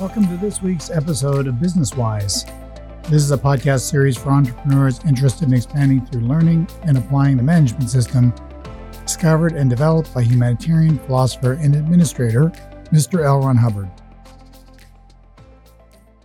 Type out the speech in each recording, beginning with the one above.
Welcome to this week's episode of Business Wise. This is a podcast series for entrepreneurs interested in expanding through learning and applying the management system discovered and developed by humanitarian philosopher and administrator Mr. L. Ron Hubbard.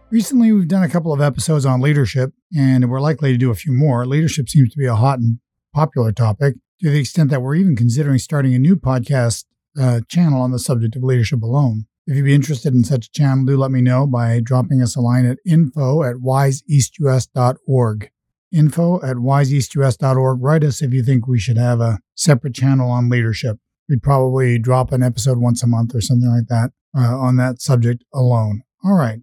Recently, we've done a couple of episodes on leadership, and we're likely to do a few more. Leadership seems to be a hot and popular topic to the extent that we're even considering starting a new podcast uh, channel on the subject of leadership alone. If you'd be interested in such a channel, do let me know by dropping us a line at info at wiseeastus.org. Info at wiseeastus.org. Write us if you think we should have a separate channel on leadership. We'd probably drop an episode once a month or something like that uh, on that subject alone. All right.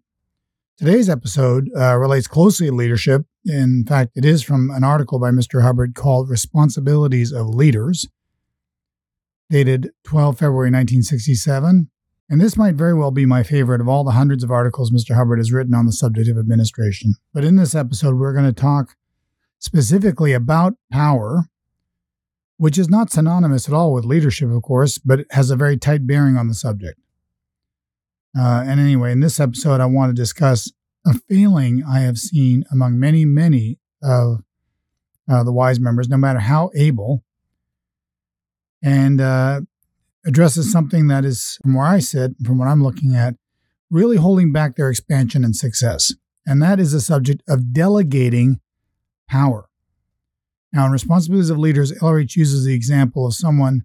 Today's episode uh, relates closely to leadership. In fact, it is from an article by Mr. Hubbard called Responsibilities of Leaders, dated 12 February 1967. And this might very well be my favorite of all the hundreds of articles Mr. Hubbard has written on the subject of administration. But in this episode, we're going to talk specifically about power, which is not synonymous at all with leadership, of course, but has a very tight bearing on the subject. Uh, and anyway, in this episode, I want to discuss a failing I have seen among many, many of uh, the wise members, no matter how able. And uh, addresses something that is, from where I sit, from what I'm looking at, really holding back their expansion and success. And that is the subject of delegating power. Now, in Responsibilities of Leaders, LRH uses the example of someone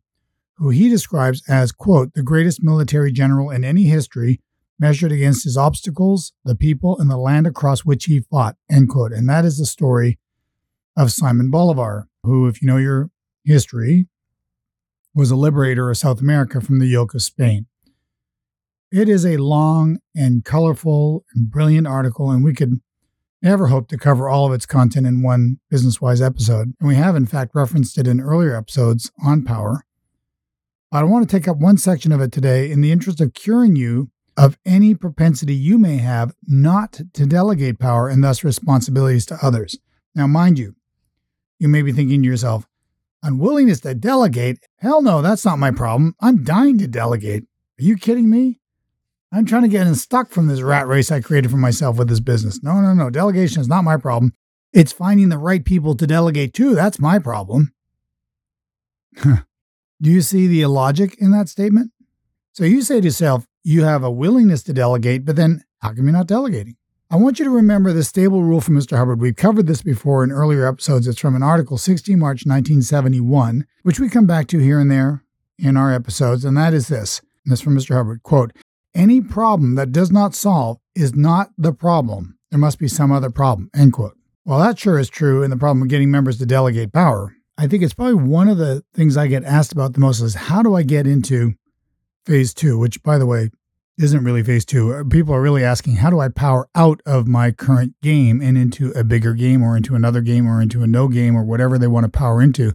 who he describes as, quote, the greatest military general in any history, measured against his obstacles, the people, and the land across which he fought, end quote. And that is the story of Simon Bolivar, who, if you know your history, was a liberator of South America from the yoke of Spain. It is a long and colorful and brilliant article, and we could never hope to cover all of its content in one business wise episode. And we have, in fact, referenced it in earlier episodes on power. But I want to take up one section of it today in the interest of curing you of any propensity you may have not to delegate power and thus responsibilities to others. Now, mind you, you may be thinking to yourself, Unwillingness to delegate? Hell no, that's not my mm-hmm. problem. I'm dying to delegate. Are you kidding me? I'm trying to get unstuck from this rat race I created for myself with this business. No, no, no. Delegation is not my problem. It's finding the right people to delegate to. That's my problem. Do you see the illogic in that statement? So you say to yourself, you have a willingness to delegate, but then how come you're not delegating? I want you to remember the stable rule from Mr. Hubbard. We've covered this before in earlier episodes. It's from an article 16 March 1971, which we come back to here and there in our episodes, and that is this. And this from Mr. Hubbard. Quote, any problem that does not solve is not the problem. There must be some other problem. End quote. Well, that sure is true in the problem of getting members to delegate power. I think it's probably one of the things I get asked about the most is how do I get into phase two, which by the way, isn't really phase two. Uh, people are really asking, how do I power out of my current game and into a bigger game or into another game or into a no game or whatever they want to power into?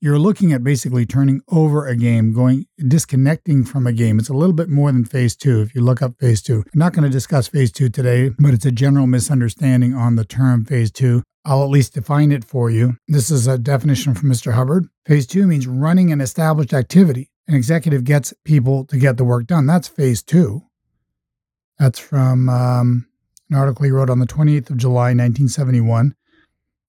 You're looking at basically turning over a game, going disconnecting from a game. It's a little bit more than phase two. If you look up phase two, I'm not going to discuss phase two today, but it's a general misunderstanding on the term phase two. I'll at least define it for you. This is a definition from Mr. Hubbard. Phase two means running an established activity an executive gets people to get the work done. That's phase two. That's from um, an article he wrote on the 28th of July, 1971.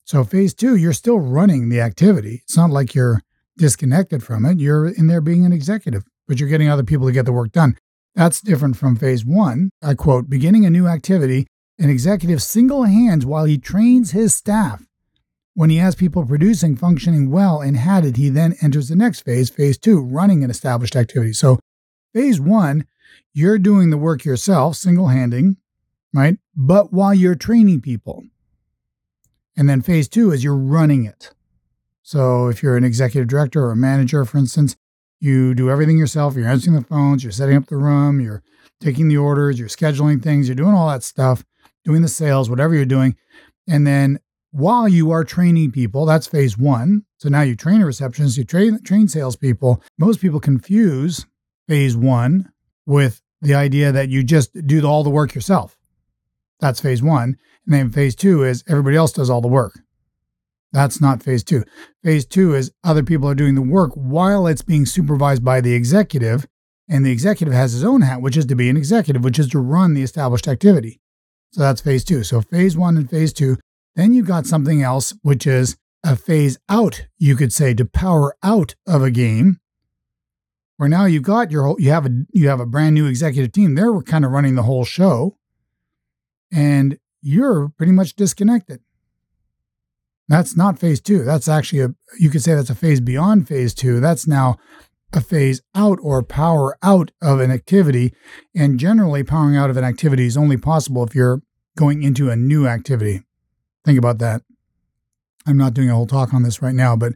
So, phase two, you're still running the activity. It's not like you're disconnected from it. You're in there being an executive, but you're getting other people to get the work done. That's different from phase one. I quote, beginning a new activity, an executive single hands while he trains his staff when he has people producing, functioning well, and had it, he then enters the next phase, phase two, running an established activity. So, phase one, you're doing the work yourself, single handing, right? But while you're training people. And then phase two is you're running it. So, if you're an executive director or a manager, for instance, you do everything yourself. You're answering the phones, you're setting up the room, you're taking the orders, you're scheduling things, you're doing all that stuff, doing the sales, whatever you're doing. And then while you are training people. That's phase one. So now you train a receptionist, you train train salespeople. Most people confuse phase one with the idea that you just do all the work yourself. That's phase one. And then phase two is everybody else does all the work. That's not phase two. Phase two is other people are doing the work while it's being supervised by the executive. And the executive has his own hat, which is to be an executive, which is to run the established activity. So that's phase two. So phase one and phase two. Then you've got something else, which is a phase out, you could say, to power out of a game. Where now you've got your whole, you have a you have a brand new executive team. They're kind of running the whole show, and you're pretty much disconnected. That's not phase two. That's actually a you could say that's a phase beyond phase two. That's now a phase out or power out of an activity. And generally, powering out of an activity is only possible if you're going into a new activity. Think about that. I'm not doing a whole talk on this right now, but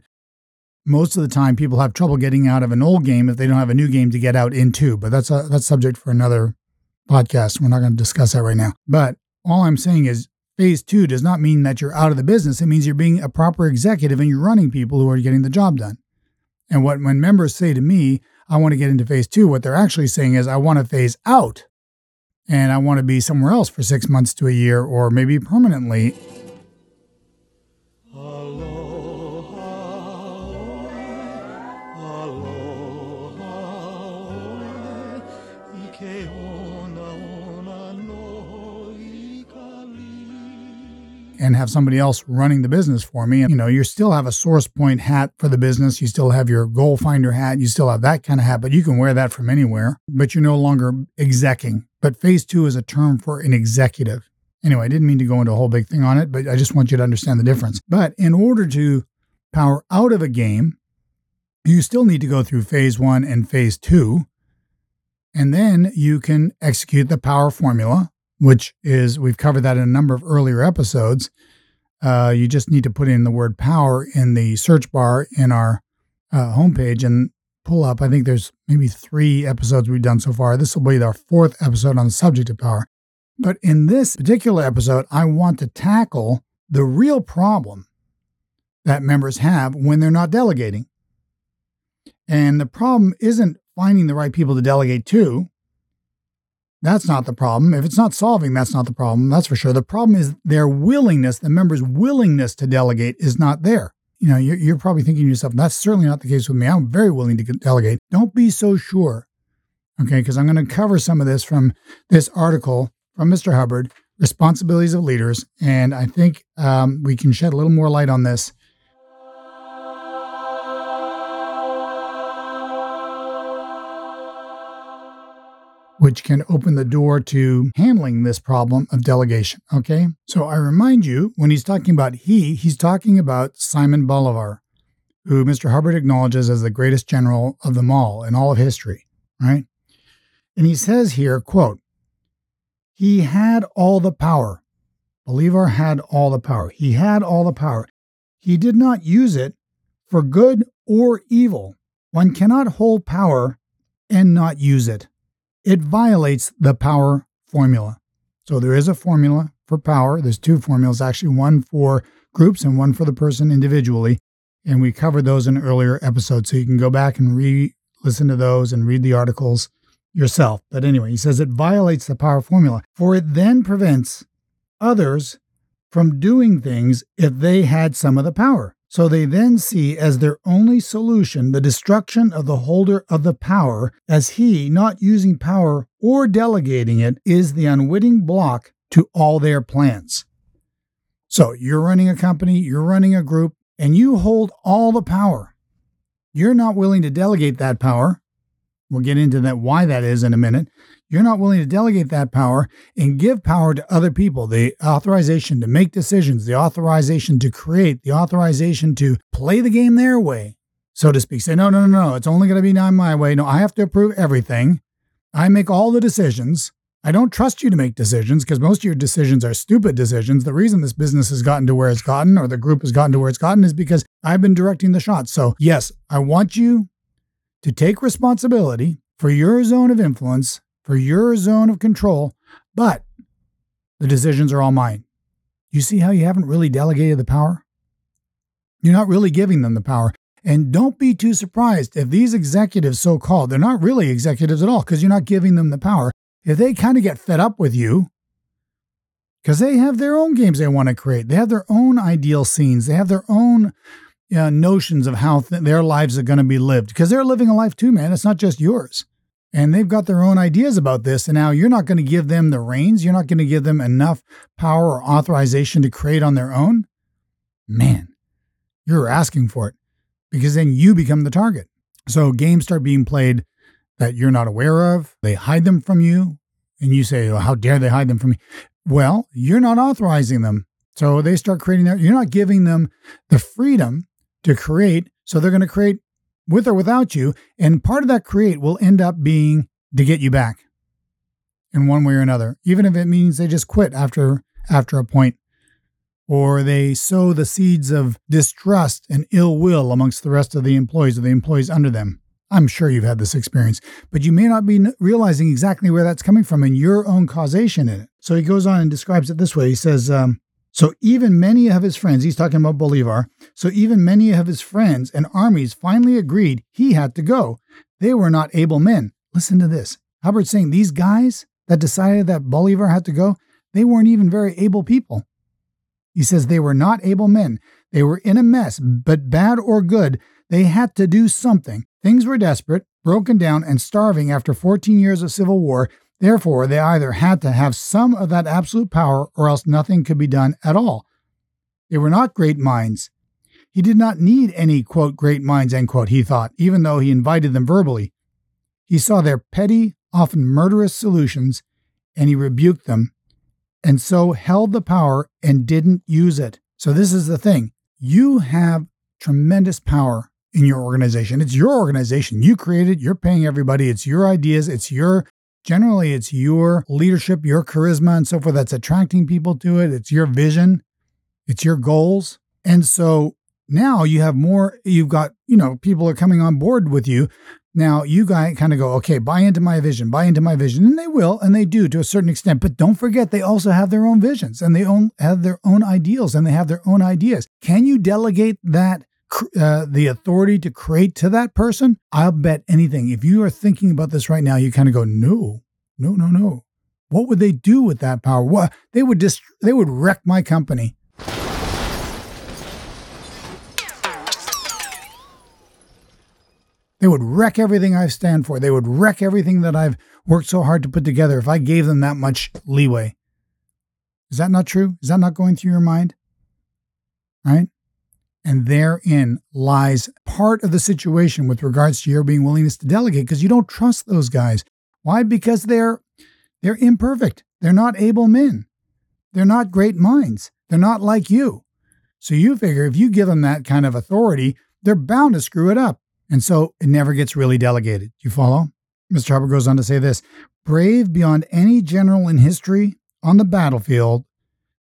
most of the time people have trouble getting out of an old game if they don't have a new game to get out into. But that's a that's subject for another podcast. We're not going to discuss that right now. But all I'm saying is phase two does not mean that you're out of the business. It means you're being a proper executive and you're running people who are getting the job done. And what when members say to me, I want to get into phase two, what they're actually saying is I want to phase out and I want to be somewhere else for six months to a year or maybe permanently. And have somebody else running the business for me. And, you know, you still have a source point hat for the business. You still have your goal finder hat. You still have that kind of hat, but you can wear that from anywhere, but you're no longer execing. But phase two is a term for an executive. Anyway, I didn't mean to go into a whole big thing on it, but I just want you to understand the difference. But in order to power out of a game, you still need to go through phase one and phase two. And then you can execute the power formula, which is we've covered that in a number of earlier episodes. Uh, you just need to put in the word power in the search bar in our uh, homepage and pull up. I think there's maybe three episodes we've done so far. This will be our fourth episode on the subject of power. But in this particular episode, I want to tackle the real problem that members have when they're not delegating. And the problem isn't finding the right people to delegate to. That's not the problem. If it's not solving, that's not the problem. That's for sure. The problem is their willingness, the members' willingness to delegate is not there. You know, you're, you're probably thinking to yourself, that's certainly not the case with me. I'm very willing to delegate. Don't be so sure. Okay, because I'm going to cover some of this from this article from Mr. Hubbard, Responsibilities of Leaders. And I think um, we can shed a little more light on this which can open the door to handling this problem of delegation. Okay. So I remind you, when he's talking about he, he's talking about Simon Bolivar, who Mr. Hubbard acknowledges as the greatest general of them all in all of history, right? And he says here, quote, he had all the power. Bolivar had all the power. He had all the power. He did not use it for good or evil. One cannot hold power and not use it it violates the power formula. So there is a formula for power. There's two formulas, actually, one for groups and one for the person individually. And we covered those in earlier episodes. So you can go back and re listen to those and read the articles yourself. But anyway, he says it violates the power formula, for it then prevents others from doing things if they had some of the power. So they then see as their only solution the destruction of the holder of the power, as he, not using power or delegating it, is the unwitting block to all their plans. So you're running a company, you're running a group, and you hold all the power. You're not willing to delegate that power. We'll get into that why that is in a minute. You're not willing to delegate that power and give power to other people, the authorization to make decisions, the authorization to create, the authorization to play the game their way, so to speak. Say, no, no, no, no, it's only going to be done my way. No, I have to approve everything. I make all the decisions. I don't trust you to make decisions because most of your decisions are stupid decisions. The reason this business has gotten to where it's gotten or the group has gotten to where it's gotten is because I've been directing the shots. So, yes, I want you to take responsibility for your zone of influence for your zone of control, but the decisions are all mine. You see how you haven't really delegated the power? You're not really giving them the power. And don't be too surprised if these executives, so called, they're not really executives at all because you're not giving them the power. If they kind of get fed up with you, because they have their own games they want to create, they have their own ideal scenes, they have their own uh, notions of how th- their lives are going to be lived because they're living a life too, man. It's not just yours. And they've got their own ideas about this. And now you're not going to give them the reins. You're not going to give them enough power or authorization to create on their own. Man, you're asking for it because then you become the target. So games start being played that you're not aware of. They hide them from you. And you say, well, how dare they hide them from me? Well, you're not authorizing them. So they start creating that. You're not giving them the freedom to create. So they're going to create with or without you. And part of that create will end up being to get you back in one way or another, even if it means they just quit after after a point or they sow the seeds of distrust and ill will amongst the rest of the employees or the employees under them. I'm sure you've had this experience, but you may not be realizing exactly where that's coming from and your own causation in it. So he goes on and describes it this way. He says, um, so even many of his friends, he's talking about Bolivar, so even many of his friends and armies finally agreed he had to go. They were not able men. Listen to this. Hubbard's saying these guys that decided that Bolivar had to go, they weren't even very able people. He says they were not able men. They were in a mess, but bad or good, they had to do something. Things were desperate, broken down, and starving after 14 years of civil war, Therefore, they either had to have some of that absolute power or else nothing could be done at all. They were not great minds. He did not need any, quote, great minds, end quote, he thought, even though he invited them verbally. He saw their petty, often murderous solutions, and he rebuked them, and so held the power and didn't use it. So, this is the thing you have tremendous power in your organization. It's your organization. You created, you're paying everybody. It's your ideas, it's your Generally, it's your leadership, your charisma, and so forth that's attracting people to it. It's your vision, it's your goals. And so now you have more, you've got, you know, people are coming on board with you. Now you guys kind of go, okay, buy into my vision, buy into my vision. And they will, and they do to a certain extent. But don't forget, they also have their own visions and they own, have their own ideals and they have their own ideas. Can you delegate that uh, the authority to create to that person, I'll bet anything. If you are thinking about this right now, you kind of go, no, no, no, no. What would they do with that power? What they would just they would wreck my company. They would wreck everything I stand for. They would wreck everything that I've worked so hard to put together if I gave them that much leeway. Is that not true? Is that not going through your mind? Right? And therein lies part of the situation with regards to your being willingness to delegate because you don't trust those guys. Why? Because they're they're imperfect. They're not able men. They're not great minds. They're not like you. So you figure if you give them that kind of authority, they're bound to screw it up. And so it never gets really delegated. You follow? Mr. Hubbard goes on to say this brave beyond any general in history on the battlefield,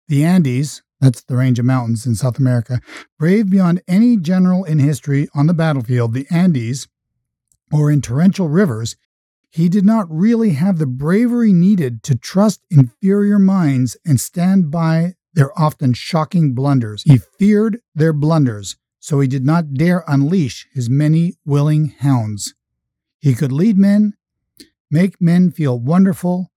the Andes, that's the range of mountains in South America. Brave beyond any general in history on the battlefield, the Andes, or in torrential rivers, he did not really have the bravery needed to trust inferior minds and stand by their often shocking blunders. He feared their blunders, so he did not dare unleash his many willing hounds. He could lead men, make men feel wonderful,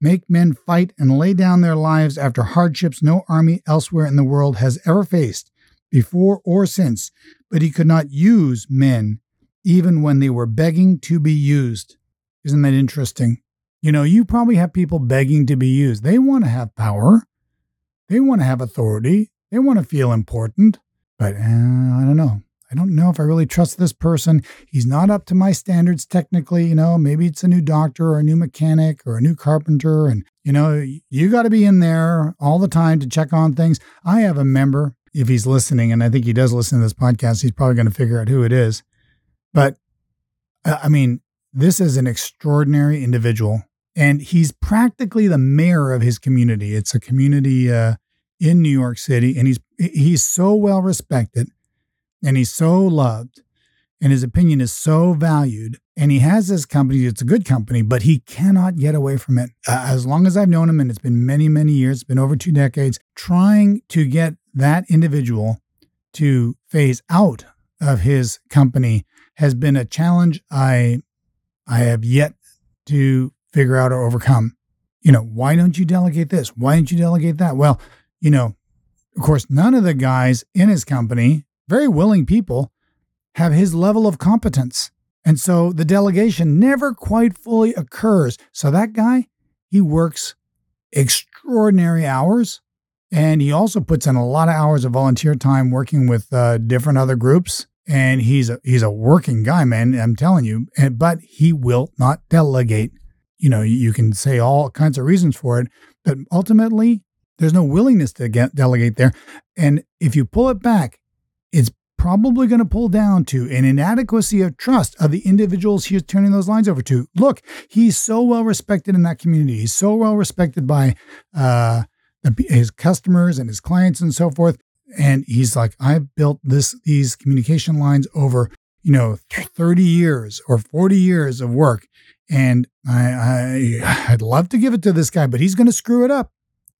make men fight and lay down their lives after hardships no army elsewhere in the world has ever faced, before or since, but he could not use men even when they were begging to be used. Isn't that interesting? You know, you probably have people begging to be used. They want to have power, they want to have authority, they want to feel important, but uh, I don't know. I don't know if I really trust this person. He's not up to my standards technically. You know, maybe it's a new doctor or a new mechanic or a new carpenter. And, you know, you got to be in there all the time to check on things. I have a member, if he's listening, and I think he does listen to this podcast, he's probably going to figure out who it is. But, uh, I mean, this is an extraordinary individual. And he's practically the mayor of his community. It's a community uh, in New York City, and he's he's so well respected and he's so loved and his opinion is so valued and he has this company it's a good company but he cannot get away from it. Uh, as long as i've known him and it's been many many years it's been over two decades trying to get that individual to phase out of his company has been a challenge i i have yet to figure out or overcome. You know why don't you delegate this? Why don't you delegate that? Well you know of course none of the guys in his company very willing people have his level of competence. And so the delegation never quite fully occurs. So that guy, he works extraordinary hours. And he also puts in a lot of hours of volunteer time working with uh, different other groups. And he's a he's a working guy, man. I'm telling you. And, but he will not delegate. You know, you can say all kinds of reasons for it, but ultimately, there's no willingness to get, delegate there. And if you pull it back, probably going to pull down to an inadequacy of trust of the individuals he's turning those lines over to. Look, he's so well respected in that community. He's so well respected by uh, the, his customers and his clients and so forth. And he's like, I've built this these communication lines over you know 30 years or 40 years of work, and I, I I'd love to give it to this guy, but he's going to screw it up.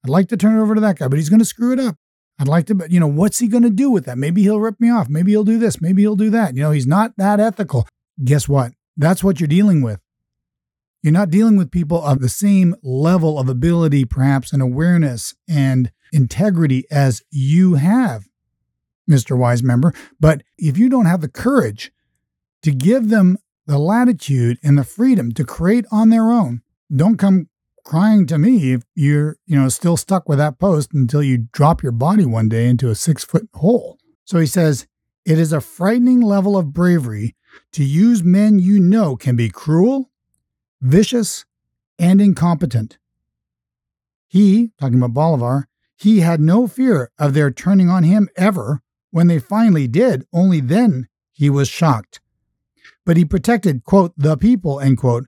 I'd like to turn it over to that guy, but he's going to screw it up. I'd like to, but you know, what's he going to do with that? Maybe he'll rip me off. Maybe he'll do this. Maybe he'll do that. You know, he's not that ethical. Guess what? That's what you're dealing with. You're not dealing with people of the same level of ability, perhaps, and awareness and integrity as you have, Mr. Wise member. But if you don't have the courage to give them the latitude and the freedom to create on their own, don't come crying to me if you're, you know, still stuck with that post until you drop your body one day into a six foot hole. So he says, it is a frightening level of bravery to use men you know can be cruel, vicious, and incompetent. He, talking about Bolivar, he had no fear of their turning on him ever. When they finally did, only then he was shocked. But he protected, quote, the people, end quote,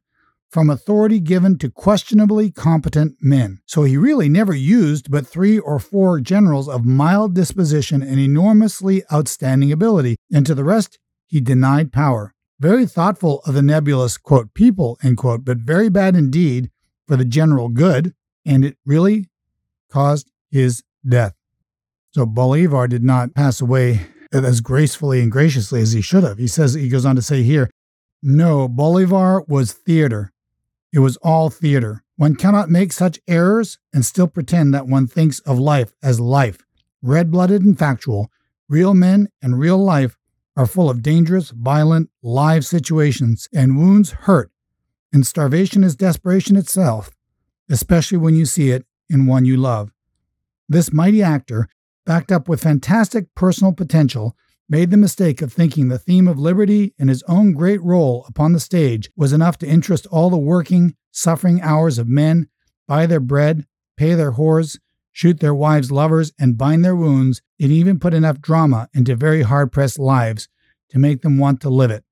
from authority given to questionably competent men. So he really never used but three or four generals of mild disposition and enormously outstanding ability, and to the rest he denied power. Very thoughtful of the nebulous, quote, people, end quote, but very bad indeed for the general good, and it really caused his death. So Bolivar did not pass away as gracefully and graciously as he should have. He says, he goes on to say here, no, Bolivar was theater. It was all theater. One cannot make such errors and still pretend that one thinks of life as life. Red blooded and factual, real men and real life are full of dangerous, violent, live situations, and wounds hurt, and starvation is desperation itself, especially when you see it in one you love. This mighty actor, backed up with fantastic personal potential, made the mistake of thinking the theme of liberty and his own great role upon the stage was enough to interest all the working, suffering hours of men, buy their bread, pay their whores, shoot their wives' lovers, and bind their wounds, and even put enough drama into very hard pressed lives to make them want to live it.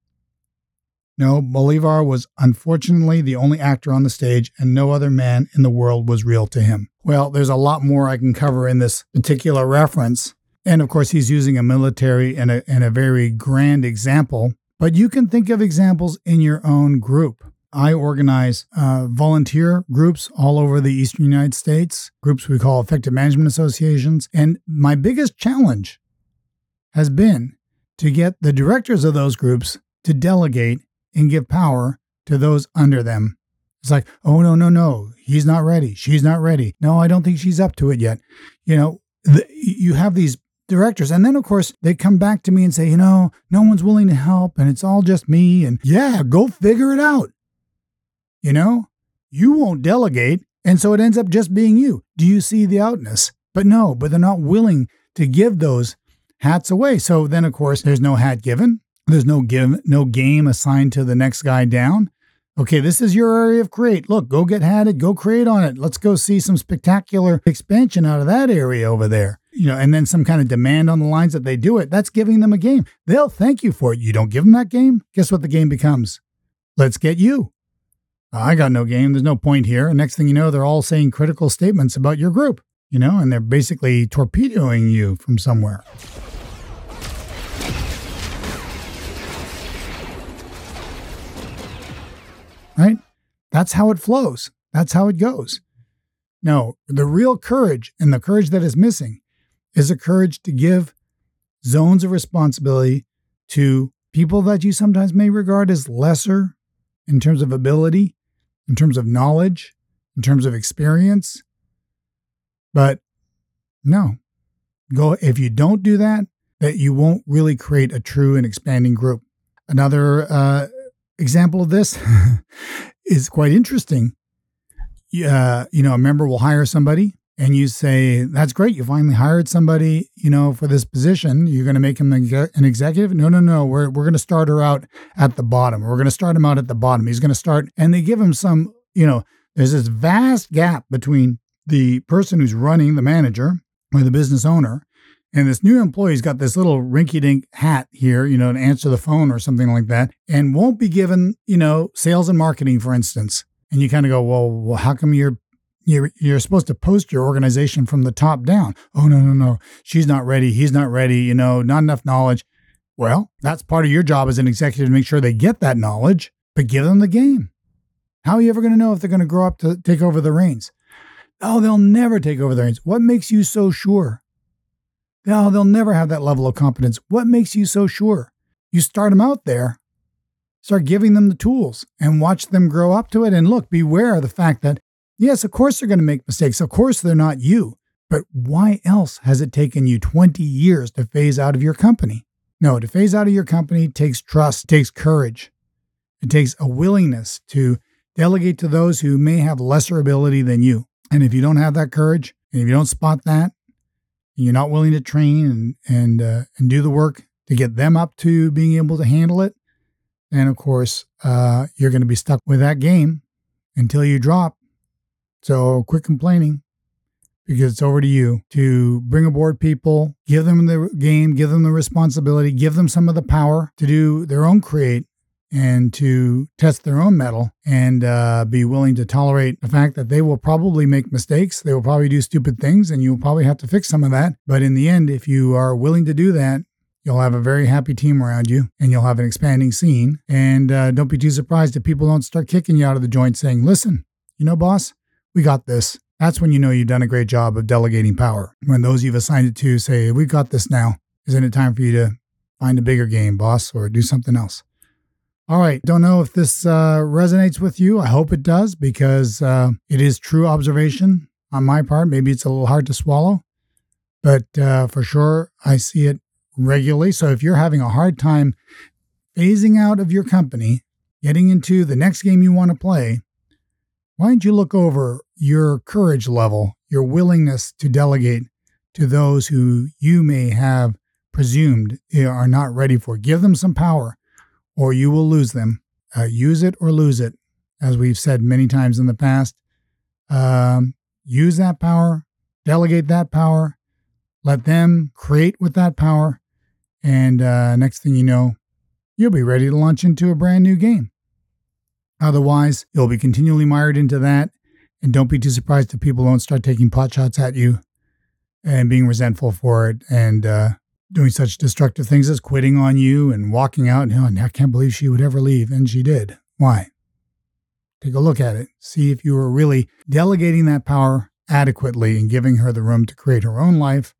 No, Bolivar was unfortunately the only actor on the stage, and no other man in the world was real to him. Well, there's a lot more I can cover in this particular reference, and of course, he's using a military and a, and a very grand example, but you can think of examples in your own group. I organize uh, volunteer groups all over the eastern United States, groups we call effective management associations. And my biggest challenge has been to get the directors of those groups to delegate and give power to those under them. It's like, oh, no, no, no, he's not ready. She's not ready. No, I don't think she's up to it yet. You know, the, you have these directors. And then, of course, they come back to me and say, you know, no one's willing to help and it's all just me. And yeah, go figure it out. You know, you won't delegate. And so it ends up just being you. Do you see the outness? But no, but they're not willing to give those hats away. So then, of course, there's no hat given. There's no give, no game assigned to the next guy down. Okay, this is your area of create. Look, go get hatted, go create on it. Let's go see some spectacular expansion out of that area over there. You know, and then some kind of demand on the lines that they do it. That's giving them a game. They'll thank you for it. You don't give them that game. Guess what the game becomes? Let's get you. Ah, I got no game. There's no point here. And next thing you know, they're all saying critical statements about your group, you know, and they're basically torpedoing you from somewhere. right? That's how it flows. That's how it goes. No, the real courage and the courage that is missing is a courage to give zones of responsibility to people that you sometimes may regard as lesser in terms of ability, in terms of knowledge, in terms of experience. But no, go if you don't do that, that you won't really create a true and expanding group. Another uh, example of this is quite interesting. Uh, you know, a member will hire somebody and you say, That's great. You finally hired somebody, you know, for this position. You're going to make him an executive? No, no, no. We're, we're going to start her out at the bottom. We're going to start him out at the bottom. He's going to start, and they give him some, you know, there's this vast gap between the person who's running the manager or the business owner and this new employee's got this little rinky dink hat here, you know, to answer the phone or something like that, and won't be given, you know, sales and marketing, for instance. And you kind of go, well, well, how come you're you're you're supposed to post your organization from the top down? Oh no, no, no. She's not ready. He's not ready, you know, not enough knowledge. Well, that's part of your job as an executive to make sure they get that knowledge, but give them the game. How are you ever going to know if they're going to grow up to take over the reins? Oh, they'll never take over the reins. What makes you so sure? No, they'll never have that level of competence. What makes you so sure? You start them out there, start giving them the tools and watch them grow up to it. And look, beware of the fact that, yes, of course they're going to make mistakes. Of course they're not you. But why else has it taken you 20 years to phase out of your company? No, to phase out of your company takes trust, takes courage. It takes a willingness to delegate to those who may have lesser ability than you. And if you don't have that courage, and if you don't spot that, and you're not willing to train and and uh, and do the work to get them up to being able to handle it, then of course uh, you're going to be stuck with that game until you drop. So quit complaining because it's over to you to bring aboard people, give them the game, give them the responsibility, give them some of the power to do their own create and to test their own mettle and uh, be willing to tolerate the fact that they will probably make mistakes. They will probably do stupid things, and you'll probably have to fix some of that. But in the end, if you are willing to do that, you'll have a very happy team around you and you'll have an expanding scene. And uh, don't be too surprised if people don't start kicking you out of the joint saying, listen, you know, boss, we got this. That's when you know you've done a great job of delegating power. When those you've assigned it to say, we've got this now, isn't it time for you to find a bigger game, boss, or do something else? All right. Don't know if this uh, resonates with you. I hope it does because uh, it is true observation on my part. Maybe it's a little hard to swallow, but uh, for sure, I see it regularly. So if you're having a hard time phasing out of your company, getting into the next game you want to play, why don't you look over your courage level, your willingness to delegate to those who you may have presumed are not ready for? Give them some power or you will lose them. Uh, use it or lose it, as we've said many times in the past. Um, use that power, delegate that power, let them create with that power, and uh, next thing you know, you'll be ready to launch into a brand new game. Otherwise, you'll be continually mired into that, and don't be too surprised if people don't start taking pot shots at you and being resentful for it and uh, doing such destructive things as quitting on you and walking out. And, I can't believe she would ever leave. And she did. Why? Take a look at it. See if you were really delegating that power adequately and giving her the room to create her own life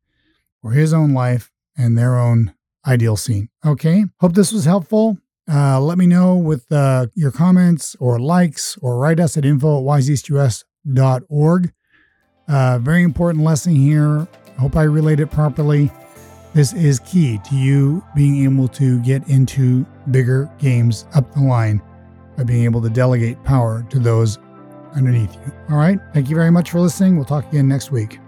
or his own life and their own ideal scene. Okay. Hope this was helpful. Uh, let me know with uh, your comments or likes or write us at info at wiseeastus.org. Uh, very important lesson here. I hope I relayed it properly. This is key to you being able to get into bigger games up the line by being able to delegate power to those underneath you. All right. Thank you very much for listening. We'll talk again next week.